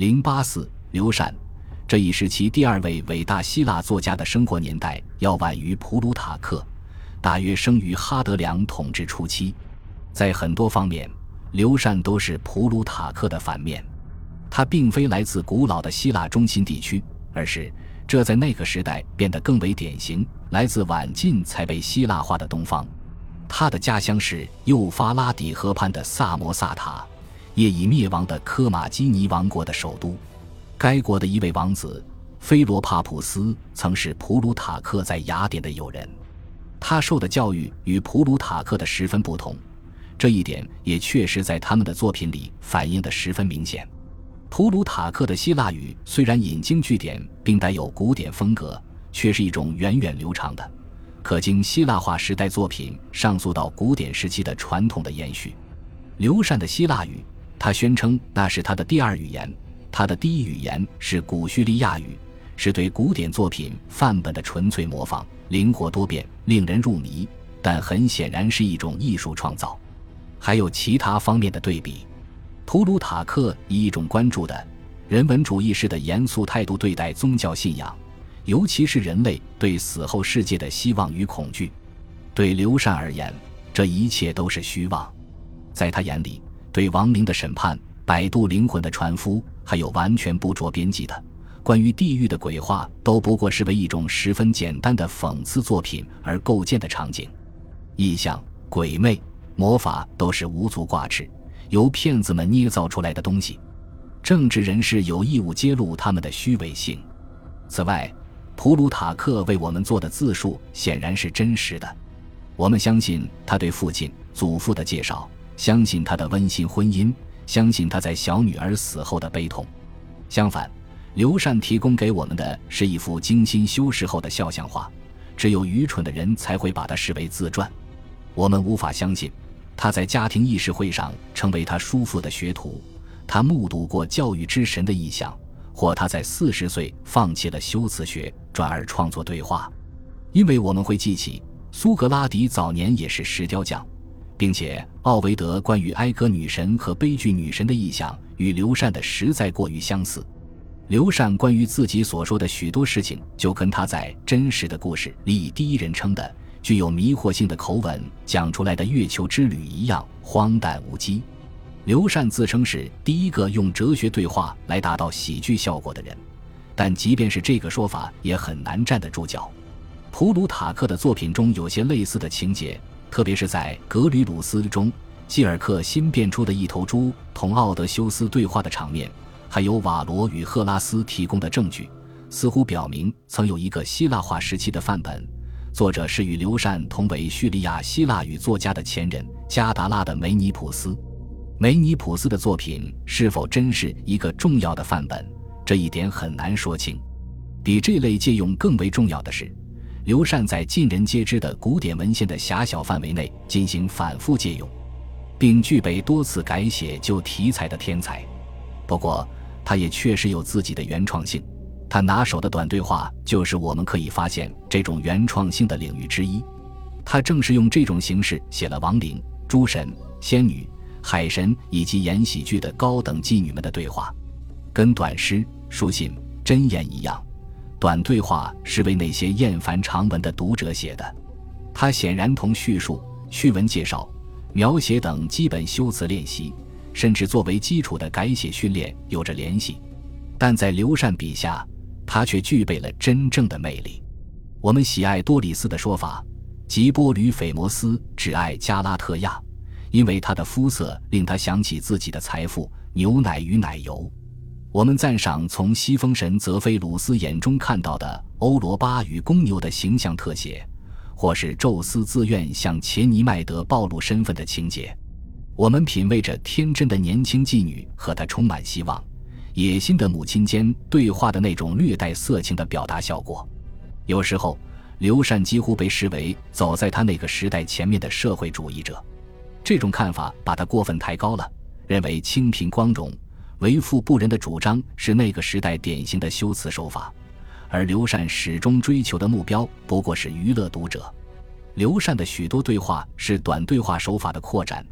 零八四刘禅，这一时期第二位伟大希腊作家的生活年代要晚于普鲁塔克，大约生于哈德良统治初期。在很多方面，刘禅都是普鲁塔克的反面。他并非来自古老的希腊中心地区，而是这在那个时代变得更为典型，来自晚近才被希腊化的东方。他的家乡是幼发拉底河畔的萨摩萨塔，业已灭亡的科马基尼王国的首都。该国的一位王子菲罗帕普斯曾是普鲁塔克在雅典的友人，他受的教育与普鲁塔克的十分不同，这一点也确实在他们的作品里反映得十分明显。普鲁塔克的希腊语虽然引经据典，并带有古典风格，却是一种源远流长的、可经希腊化时代作品上溯到古典时期的传统的延续。刘禅的希腊语，他宣称那是他的第二语言，他的第一语言是古叙利亚语，是对古典作品范本的纯粹模仿，灵活多变，令人入迷，但很显然是一种艺术创造。还有其他方面的对比。普鲁塔克以一种关注的人文主义式的严肃态度对待宗教信仰，尤其是人类对死后世界的希望与恐惧。对刘禅而言，这一切都是虚妄。在他眼里，对亡灵的审判、摆渡灵魂的船夫，还有完全不着边际的关于地狱的鬼话，都不过是为一种十分简单的讽刺作品而构建的场景。意象、鬼魅、魔法都是无足挂齿。由骗子们捏造出来的东西，政治人士有义务揭露他们的虚伪性。此外，普鲁塔克为我们做的自述显然是真实的。我们相信他对父亲、祖父的介绍，相信他的温馨婚姻，相信他在小女儿死后的悲痛。相反，刘禅提供给我们的是一幅精心修饰后的肖像画，只有愚蠢的人才会把它视为自传。我们无法相信。他在家庭议事会上成为他叔父的学徒，他目睹过教育之神的意象，或他在四十岁放弃了修辞学，转而创作对话。因为我们会记起苏格拉底早年也是石雕匠，并且奥维德关于哀歌女神和悲剧女神的意象与刘禅的实在过于相似。刘禅关于自己所说的许多事情，就跟他在真实的故事里以第一人称的。具有迷惑性的口吻讲出来的月球之旅一样荒诞无稽。刘禅自称是第一个用哲学对话来达到喜剧效果的人，但即便是这个说法也很难站得住脚。普鲁塔克的作品中有些类似的情节，特别是在《格吕鲁斯》中，基尔克新变出的一头猪同奥德修斯对话的场面，还有瓦罗与赫拉斯提供的证据，似乎表明曾有一个希腊化时期的范本。作者是与刘禅同为叙利亚希腊语作家的前人加达拉的梅尼普斯。梅尼普斯的作品是否真是一个重要的范本，这一点很难说清。比这类借用更为重要的是，刘禅在尽人皆知的古典文献的狭小范围内进行反复借用，并具备多次改写旧题材的天才。不过，他也确实有自己的原创性。他拿手的短对话就是我们可以发现这种原创性的领域之一。他正是用这种形式写了亡灵、诸神、仙女、海神以及演喜剧的高等妓女们的对话，跟短诗、书信、箴言一样，短对话是为那些厌烦长文的读者写的。他显然同叙述、趣闻介绍、描写等基本修辞练习，甚至作为基础的改写训练有着联系，但在刘禅笔下。他却具备了真正的魅力。我们喜爱多里斯的说法，吉波吕斐摩斯只爱加拉特亚，因为他的肤色令他想起自己的财富——牛奶与奶油。我们赞赏从西风神泽菲鲁斯眼中看到的欧罗巴与公牛的形象特写，或是宙斯自愿向钱尼迈德暴露身份的情节。我们品味着天真的年轻妓女和他充满希望。野心的母亲间对话的那种略带色情的表达效果，有时候刘禅几乎被视为走在他那个时代前面的社会主义者。这种看法把他过分抬高了，认为清贫光荣、为富不仁的主张是那个时代典型的修辞手法，而刘禅始终追求的目标不过是娱乐读者。刘禅的许多对话是短对话手法的扩展，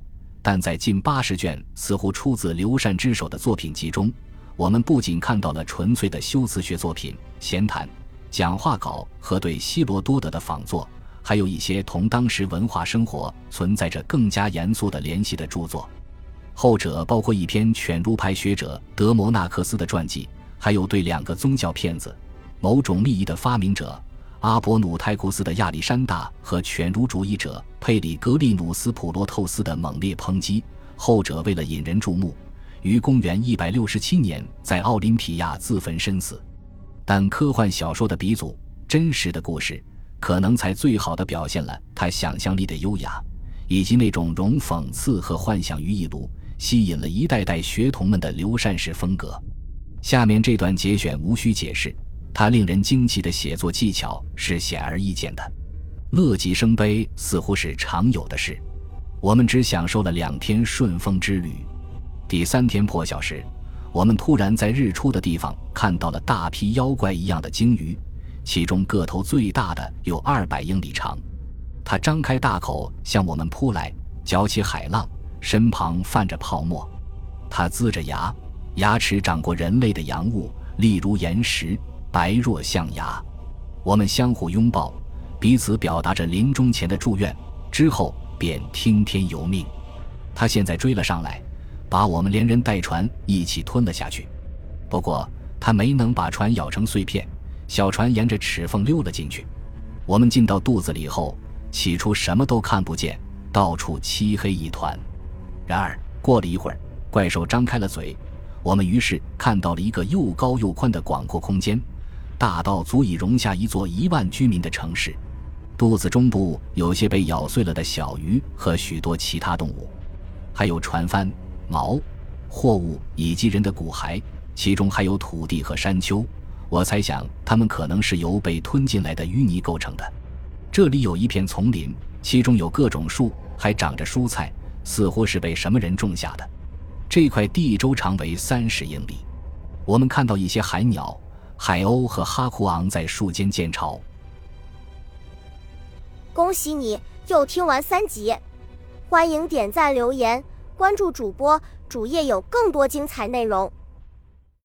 但在近八十卷似乎出自刘禅之手的作品集中。我们不仅看到了纯粹的修辞学作品、闲谈、讲话稿和对希罗多德的仿作，还有一些同当时文化生活存在着更加严肃的联系的著作。后者包括一篇犬儒派学者德摩纳克斯的传记，还有对两个宗教骗子、某种秘仪的发明者阿伯努泰库斯的亚历山大和犬儒主义者佩里格利努斯普罗透斯的猛烈抨击。后者为了引人注目。于公元一百六十七年在奥林匹亚自焚身死，但科幻小说的鼻祖，真实的故事，可能才最好的表现了他想象力的优雅，以及那种融讽刺和幻想于一炉，吸引了一代代学童们的刘禅式风格。下面这段节选无需解释，他令人惊奇的写作技巧是显而易见的。乐极生悲似乎是常有的事，我们只享受了两天顺风之旅。第三天破晓时，我们突然在日出的地方看到了大批妖怪一样的鲸鱼，其中个头最大的有二百英里长。它张开大口向我们扑来，搅起海浪，身旁泛着泡沫。它龇着牙，牙齿长过人类的洋物，利如岩石，白若象牙。我们相互拥抱，彼此表达着临终前的祝愿，之后便听天由命。它现在追了上来。把我们连人带船一起吞了下去，不过他没能把船咬成碎片，小船沿着齿缝溜了进去。我们进到肚子里后，起初什么都看不见，到处漆黑一团。然而过了一会儿，怪兽张开了嘴，我们于是看到了一个又高又宽的广阔空间，大到足以容下一座一万居民的城市。肚子中部有些被咬碎了的小鱼和许多其他动物，还有船帆。锚、货物以及人的骨骸，其中还有土地和山丘。我猜想，它们可能是由被吞进来的淤泥构成的。这里有一片丛林，其中有各种树，还长着蔬菜，似乎是被什么人种下的。这块地周长为三十英里。我们看到一些海鸟、海鸥和哈库昂在树间建巢。恭喜你又听完三集，欢迎点赞留言。关注主播，主页有更多精彩内容。